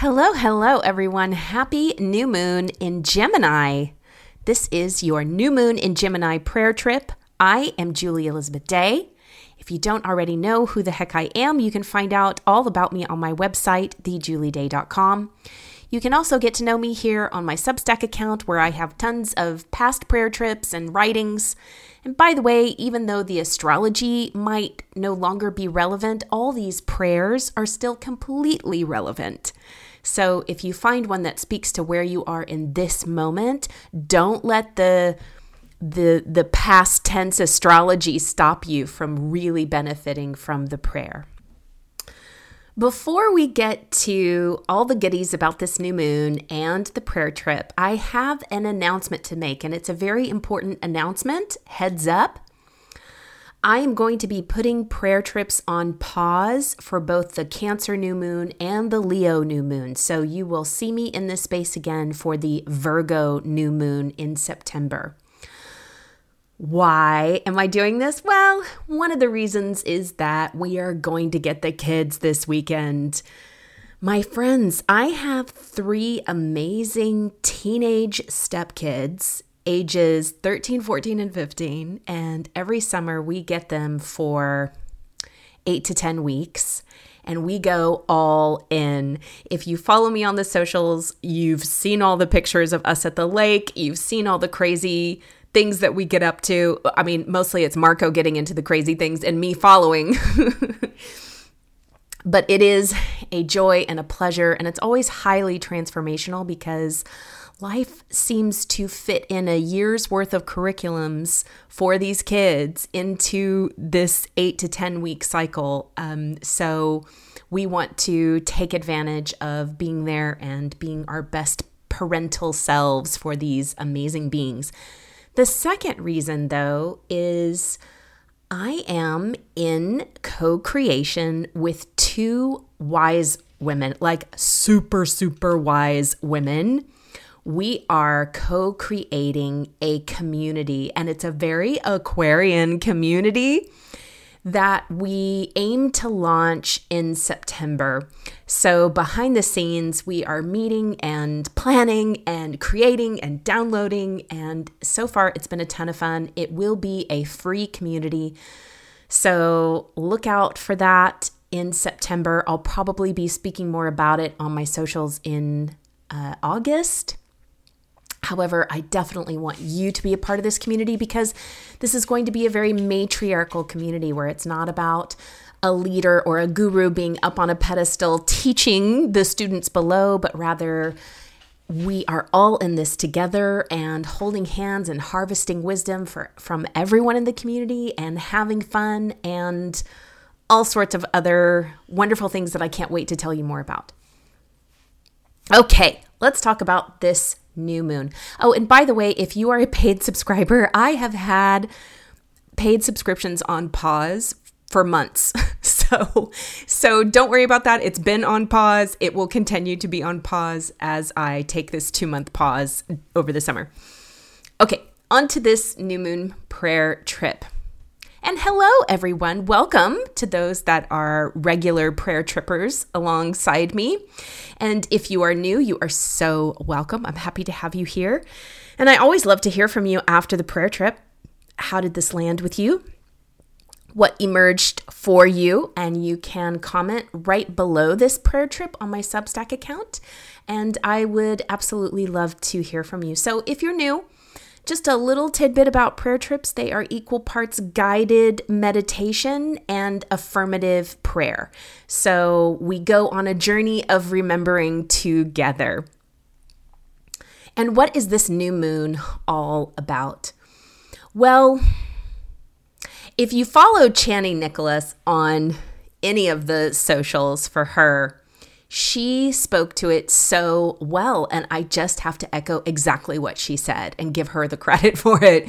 Hello, hello, everyone. Happy new moon in Gemini. This is your new moon in Gemini prayer trip. I am Julie Elizabeth Day. If you don't already know who the heck I am, you can find out all about me on my website, thejulieday.com. You can also get to know me here on my Substack account where I have tons of past prayer trips and writings. And by the way, even though the astrology might no longer be relevant, all these prayers are still completely relevant. So if you find one that speaks to where you are in this moment, don't let the the the past tense astrology stop you from really benefiting from the prayer. Before we get to all the goodies about this new moon and the prayer trip, I have an announcement to make, and it's a very important announcement. Heads up. I am going to be putting prayer trips on pause for both the Cancer new moon and the Leo new moon. So you will see me in this space again for the Virgo new moon in September. Why am I doing this? Well, one of the reasons is that we are going to get the kids this weekend. My friends, I have three amazing teenage stepkids ages 13, 14, and 15. And every summer we get them for eight to 10 weeks and we go all in. If you follow me on the socials, you've seen all the pictures of us at the lake, you've seen all the crazy things that we get up to. I mean, mostly it's Marco getting into the crazy things and me following. but it is a joy and a pleasure, and it's always highly transformational because life seems to fit in a year's worth of curriculums for these kids into this eight to 10 week cycle. Um, so we want to take advantage of being there and being our best parental selves for these amazing beings. The second reason, though, is I am in co creation with two wise women, like super, super wise women we are co creating a community, and it's a very Aquarian community that we aim to launch in September. So, behind the scenes, we are meeting and planning and creating and downloading. And so far, it's been a ton of fun. It will be a free community. So, look out for that in September. I'll probably be speaking more about it on my socials in uh, August. However, I definitely want you to be a part of this community because this is going to be a very matriarchal community where it's not about a leader or a guru being up on a pedestal teaching the students below, but rather we are all in this together and holding hands and harvesting wisdom for, from everyone in the community and having fun and all sorts of other wonderful things that I can't wait to tell you more about. Okay, let's talk about this new moon. Oh, and by the way, if you are a paid subscriber, I have had paid subscriptions on pause for months. So so don't worry about that. It's been on pause. It will continue to be on pause as I take this 2-month pause over the summer. Okay, on to this new moon prayer trip. And hello, everyone. Welcome to those that are regular prayer trippers alongside me. And if you are new, you are so welcome. I'm happy to have you here. And I always love to hear from you after the prayer trip. How did this land with you? What emerged for you? And you can comment right below this prayer trip on my Substack account. And I would absolutely love to hear from you. So if you're new, just a little tidbit about prayer trips they are equal parts guided meditation and affirmative prayer. So we go on a journey of remembering together. And what is this new moon all about? Well, if you follow Chani Nicholas on any of the socials for her, she spoke to it so well. And I just have to echo exactly what she said and give her the credit for it.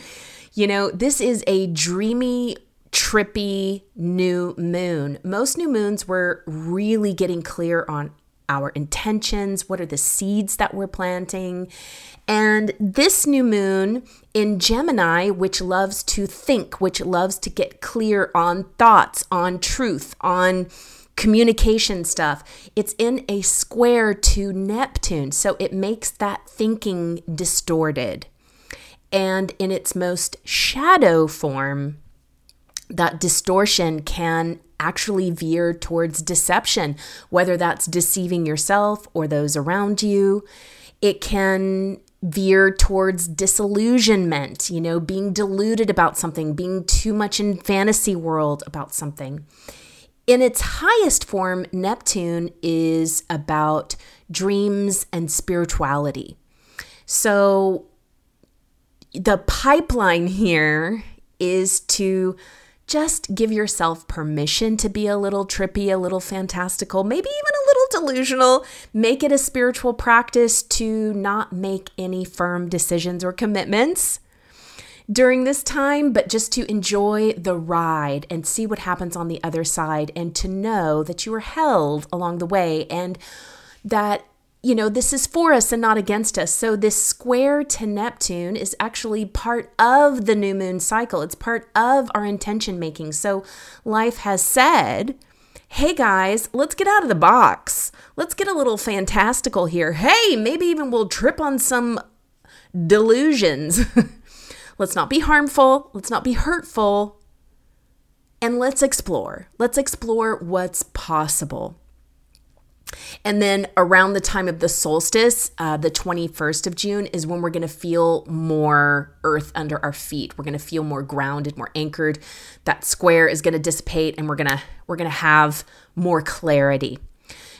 You know, this is a dreamy, trippy new moon. Most new moons were really getting clear on our intentions, what are the seeds that we're planting. And this new moon in Gemini, which loves to think, which loves to get clear on thoughts, on truth, on communication stuff. It's in a square to Neptune, so it makes that thinking distorted. And in its most shadow form, that distortion can actually veer towards deception, whether that's deceiving yourself or those around you. It can veer towards disillusionment, you know, being deluded about something, being too much in fantasy world about something. In its highest form, Neptune is about dreams and spirituality. So the pipeline here is to just give yourself permission to be a little trippy, a little fantastical, maybe even a little delusional. Make it a spiritual practice to not make any firm decisions or commitments during this time, but just to enjoy the ride and see what happens on the other side and to know that you are held along the way and that you know, this is for us and not against us. So, this square to Neptune is actually part of the new moon cycle. It's part of our intention making. So, life has said, hey guys, let's get out of the box. Let's get a little fantastical here. Hey, maybe even we'll trip on some delusions. let's not be harmful. Let's not be hurtful. And let's explore. Let's explore what's possible. And then around the time of the solstice, uh, the 21st of June, is when we're going to feel more earth under our feet. We're going to feel more grounded, more anchored. That square is going to dissipate and we're going to we're going to have more clarity.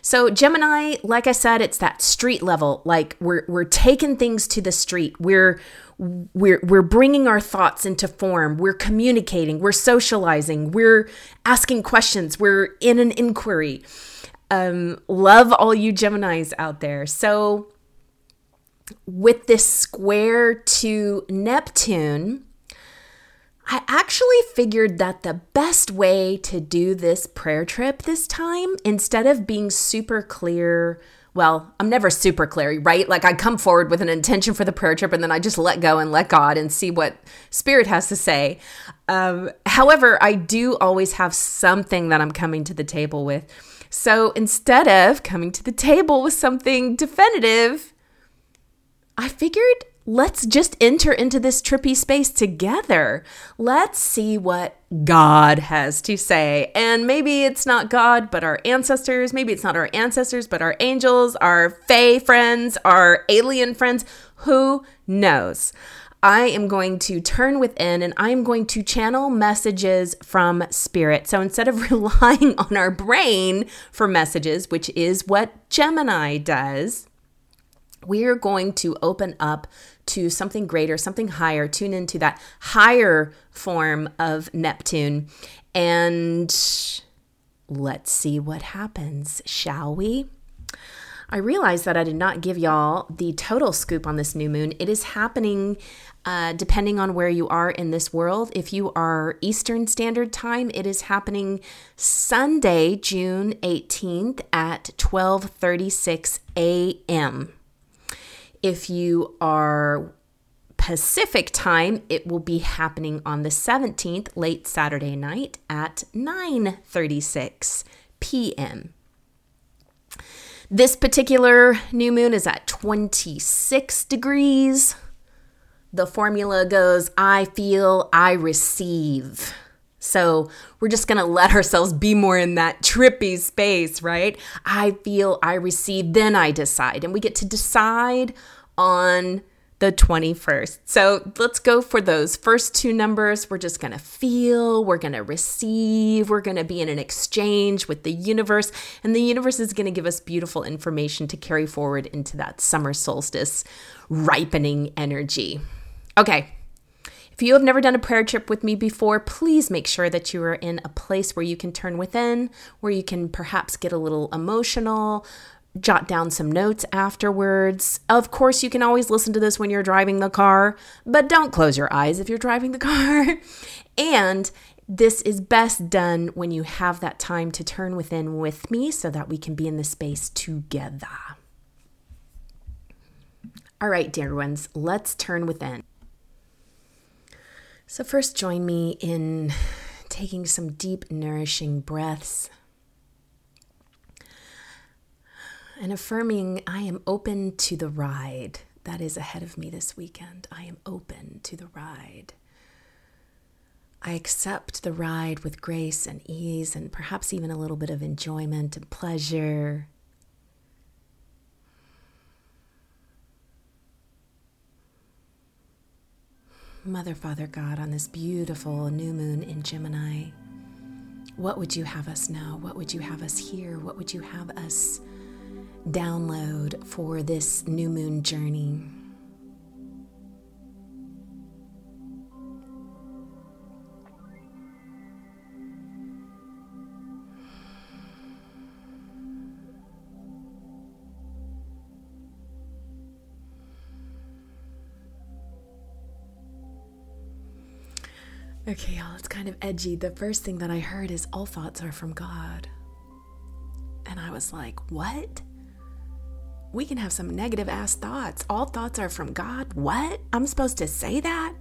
So Gemini, like I said, it's that street level. Like we're we're taking things to the street. We're we're we're bringing our thoughts into form. We're communicating. We're socializing. We're asking questions. We're in an inquiry. Um, love all you Geminis out there. So, with this square to Neptune, I actually figured that the best way to do this prayer trip this time, instead of being super clear, well, I'm never super clear, right? Like I come forward with an intention for the prayer trip and then I just let go and let God and see what Spirit has to say. Um, however, I do always have something that I'm coming to the table with. So instead of coming to the table with something definitive, I figured let's just enter into this trippy space together. Let's see what God has to say. And maybe it's not God, but our ancestors. Maybe it's not our ancestors, but our angels, our fae friends, our alien friends. Who knows? I am going to turn within and I'm going to channel messages from spirit. So instead of relying on our brain for messages, which is what Gemini does, we're going to open up to something greater, something higher, tune into that higher form of Neptune. And let's see what happens, shall we? I realized that I did not give y'all the total scoop on this new moon. It is happening uh, depending on where you are in this world. If you are Eastern Standard Time, it is happening Sunday, June 18th at 12:36 a.m. If you are Pacific time, it will be happening on the 17th, late Saturday night at 9:36 p.m. This particular new moon is at 26 degrees. The formula goes I feel, I receive. So we're just going to let ourselves be more in that trippy space, right? I feel, I receive, then I decide. And we get to decide on the 21st. So let's go for those first two numbers. We're just going to feel, we're going to receive, we're going to be in an exchange with the universe, and the universe is going to give us beautiful information to carry forward into that summer solstice ripening energy. Okay. If you have never done a prayer trip with me before, please make sure that you are in a place where you can turn within, where you can perhaps get a little emotional, jot down some notes afterwards. Of course, you can always listen to this when you're driving the car, but don't close your eyes if you're driving the car. and this is best done when you have that time to turn within with me so that we can be in the space together. All right, dear ones, let's turn within. So, first, join me in taking some deep, nourishing breaths. and affirming I am open to the ride that is ahead of me this weekend. I am open to the ride. I accept the ride with grace and ease and perhaps even a little bit of enjoyment and pleasure. Mother, Father God, on this beautiful new moon in Gemini, what would you have us know? What would you have us hear? What would you have us download for this new moon journey? Okay, y'all, it's kind of edgy. The first thing that I heard is all thoughts are from God. And I was like, what? We can have some negative ass thoughts. All thoughts are from God? What? I'm supposed to say that?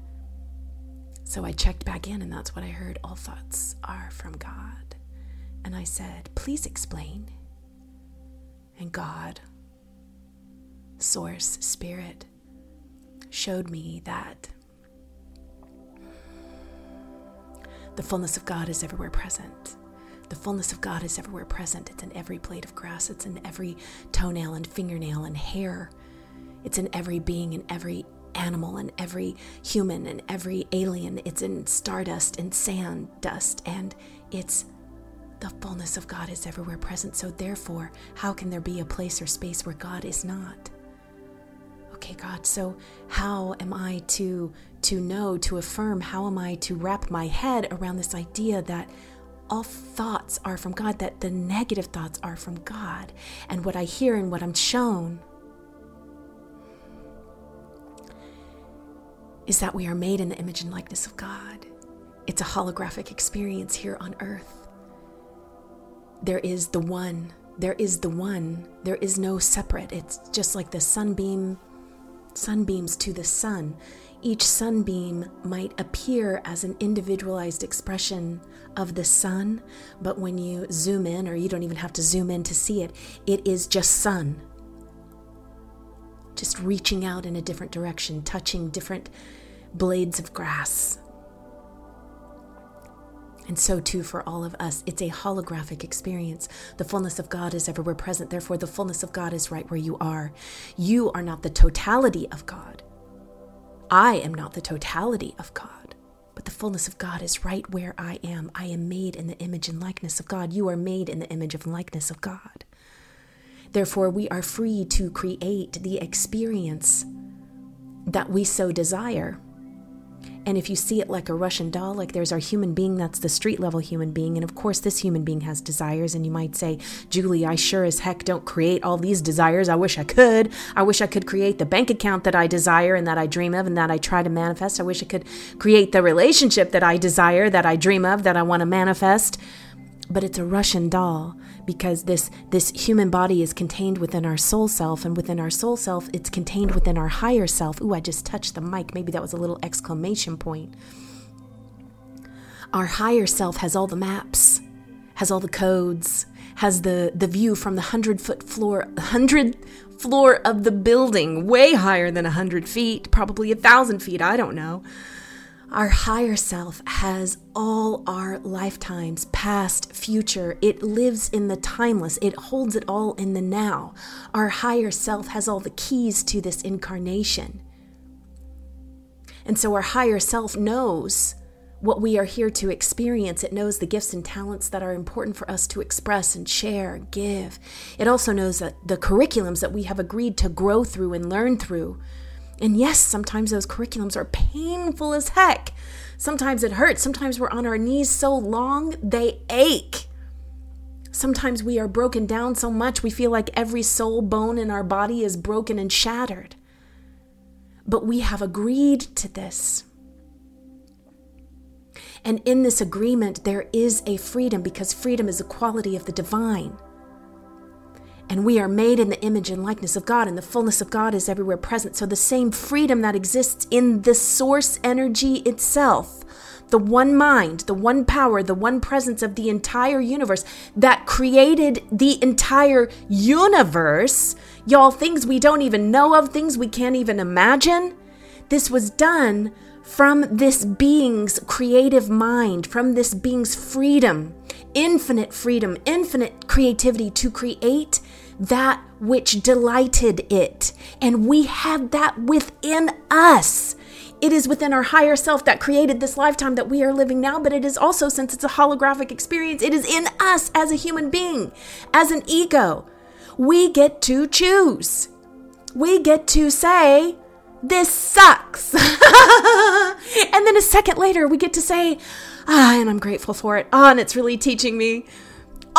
So I checked back in, and that's what I heard. All thoughts are from God. And I said, please explain. And God, Source, Spirit, showed me that The fullness of God is everywhere present. The fullness of God is everywhere present. It's in every blade of grass, it's in every toenail and fingernail and hair. It's in every being, in every animal, and every human, and every alien. It's in stardust and sand dust, and it's the fullness of God is everywhere present. So, therefore, how can there be a place or space where God is not? Okay god so how am i to to know to affirm how am i to wrap my head around this idea that all thoughts are from god that the negative thoughts are from god? And what i hear and what i'm shown is that we are made in the image and likeness of god. It's a holographic experience here on earth. There is the one. There is the one. There is no separate. It's just like the sunbeam sunbeams to the sun. Each sunbeam might appear as an individualized expression of the sun, but when you zoom in, or you don't even have to zoom in to see it, it is just sun. Just reaching out in a different direction, touching different blades of grass. And so, too, for all of us, it's a holographic experience. The fullness of God is everywhere present. Therefore, the fullness of God is right where you are. You are not the totality of God. I am not the totality of God. But the fullness of God is right where I am. I am made in the image and likeness of God. You are made in the image and likeness of God. Therefore, we are free to create the experience that we so desire. And if you see it like a Russian doll, like there's our human being, that's the street level human being. And of course, this human being has desires. And you might say, Julie, I sure as heck don't create all these desires. I wish I could. I wish I could create the bank account that I desire and that I dream of and that I try to manifest. I wish I could create the relationship that I desire, that I dream of, that I want to manifest but it's a Russian doll because this this human body is contained within our soul self and within our soul self it's contained within our higher self. Ooh, I just touched the mic. Maybe that was a little exclamation point. Our higher self has all the maps, has all the codes, has the the view from the 100 foot floor 100 floor of the building, way higher than 100 feet, probably a 1000 feet, I don't know our higher self has all our lifetimes, past, future. It lives in the timeless. It holds it all in the now. Our higher self has all the keys to this incarnation. And so our higher self knows what we are here to experience. It knows the gifts and talents that are important for us to express and share, and give. It also knows that the curriculums that we have agreed to grow through and learn through and yes, sometimes those curriculums are painful as heck. Sometimes it hurts. Sometimes we're on our knees so long, they ache. Sometimes we are broken down so much we feel like every soul bone in our body is broken and shattered. But we have agreed to this. And in this agreement, there is a freedom because freedom is a quality of the divine. And we are made in the image and likeness of God, and the fullness of God is everywhere present. So, the same freedom that exists in the source energy itself, the one mind, the one power, the one presence of the entire universe that created the entire universe, y'all, things we don't even know of, things we can't even imagine. This was done from this being's creative mind, from this being's freedom, infinite freedom, infinite creativity to create that which delighted it. And we have that within us. It is within our higher self that created this lifetime that we are living now, but it is also, since it's a holographic experience, it is in us as a human being, as an ego. We get to choose. We get to say, this sucks. and then a second later, we get to say, ah, and I'm grateful for it. Ah, and it's really teaching me.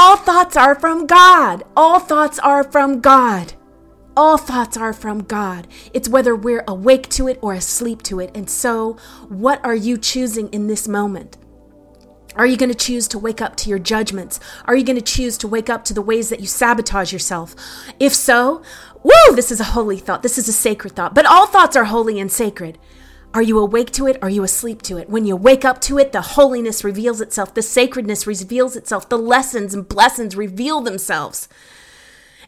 All thoughts are from God. All thoughts are from God. All thoughts are from God. It's whether we're awake to it or asleep to it. And so, what are you choosing in this moment? Are you going to choose to wake up to your judgments? Are you going to choose to wake up to the ways that you sabotage yourself? If so, woo, this is a holy thought. This is a sacred thought. But all thoughts are holy and sacred. Are you awake to it? Are you asleep to it? When you wake up to it, the holiness reveals itself, the sacredness reveals itself, the lessons and blessings reveal themselves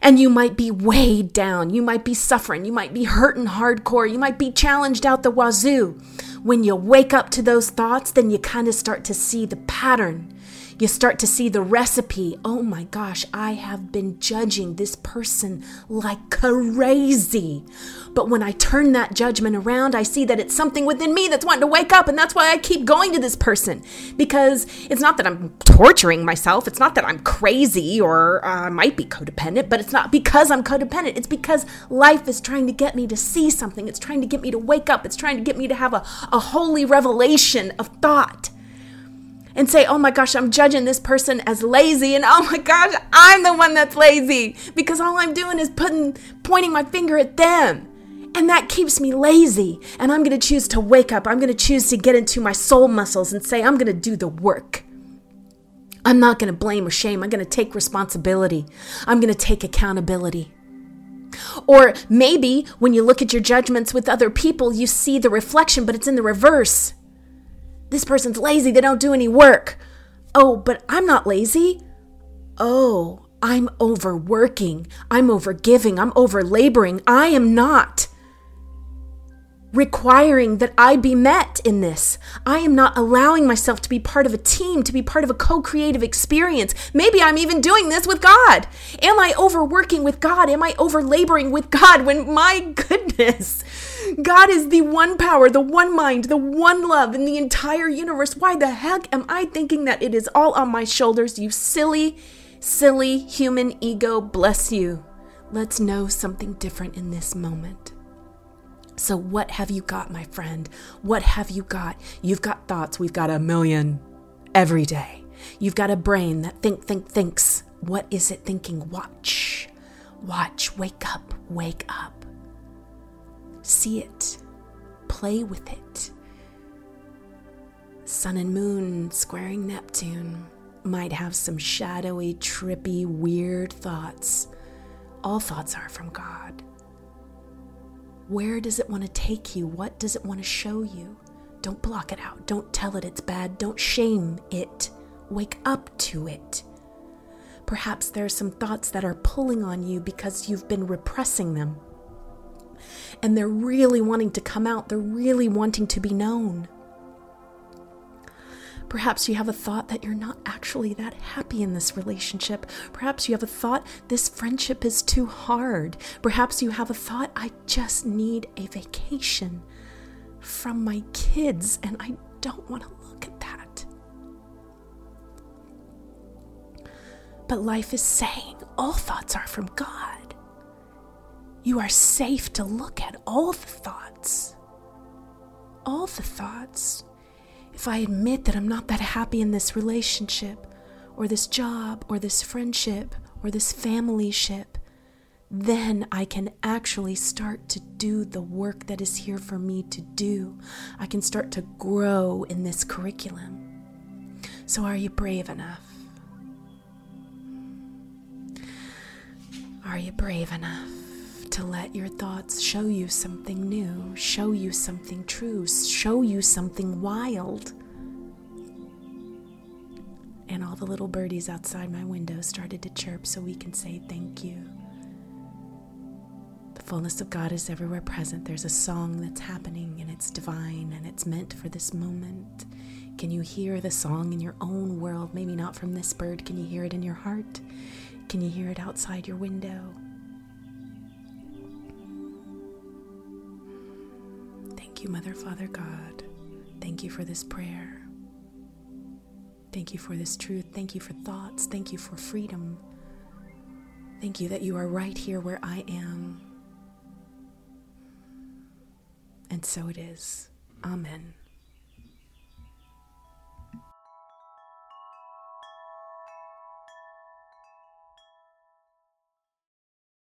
and you might be weighed down. You might be suffering. You might be hurting hardcore. You might be challenged out the wazoo. When you wake up to those thoughts, then you kind of start to see the pattern you start to see the recipe. Oh my gosh, I have been judging this person like crazy. But when I turn that judgment around, I see that it's something within me that's wanting to wake up. And that's why I keep going to this person. Because it's not that I'm torturing myself. It's not that I'm crazy or uh, I might be codependent, but it's not because I'm codependent. It's because life is trying to get me to see something. It's trying to get me to wake up. It's trying to get me to have a, a holy revelation of thought and say, oh my gosh, I'm judging this person as lazy, and oh my gosh, I'm the one that's lazy because all I'm doing is putting, pointing my finger at them. And that keeps me lazy. And I'm to choose to wake up. I'm to choose to get into my soul muscles and say, I'm to do the work. I'm not to blame or shame. I'm to take responsibility. I'm to take accountability. Or maybe when you look at your judgments with other people, you see the reflection, but it's in the reverse. This person's lazy, they don't do any work. Oh, but I'm not lazy. Oh, I'm overworking. I'm overgiving. I'm over laboring. I am not requiring that I be met in this. I am not allowing myself to be part of a team, to be part of a co creative experience. Maybe I'm even doing this with God. Am I overworking with God? Am I over laboring with God when my goodness, God is the one power, the one mind, the one love in the entire universe? Why the heck am I thinking that it is all on my shoulders? You silly, silly human ego, bless you. Let's know something different in this moment. So, what have you got, my friend? What have you got? You've got thoughts. We've got a million every day. You've got a brain that think, think, thinks. What is it thinking? Watch. Watch. Wake up. Wake up. See it. Play with it. Sun and moon squaring Neptune might have some shadowy, trippy, weird thoughts. All thoughts are from God. Where does it want to take you? What does it want to show you? Don't block it out. Don't tell it it's bad. Don't shame it. Wake up to it. Perhaps there are some thoughts that are pulling on you because you've been repressing them. And they're really wanting to come out, they're really wanting to be known. Perhaps you have a thought that you're not actually that happy in this relationship. Perhaps you have a thought this friendship is too hard. Perhaps you have a thought I just need a vacation from my kids and I don't want to look at that. But life is saying all thoughts are from God. You are safe to look at all the thoughts. All the thoughts if I admit that I'm not that happy in this relationship, or this job, or this friendship, or this family ship, then I can actually start to do the work that is here for me to do. I can start to grow in this curriculum. So, are you brave enough? Are you brave enough to let your thoughts show you something new, show you something true, show you something wild? And all the little birdies outside my window started to chirp so we can say thank you. The fullness of God is everywhere present. There's a song that's happening and it's divine and it's meant for this moment. Can you hear the song in your own world? Maybe not from this bird. Can you hear it in your heart? Can you hear it outside your window? You, Mother, Father, God. Thank you for this prayer. Thank you for this truth. Thank you for thoughts. Thank you for freedom. Thank you that you are right here where I am. And so it is. Amen.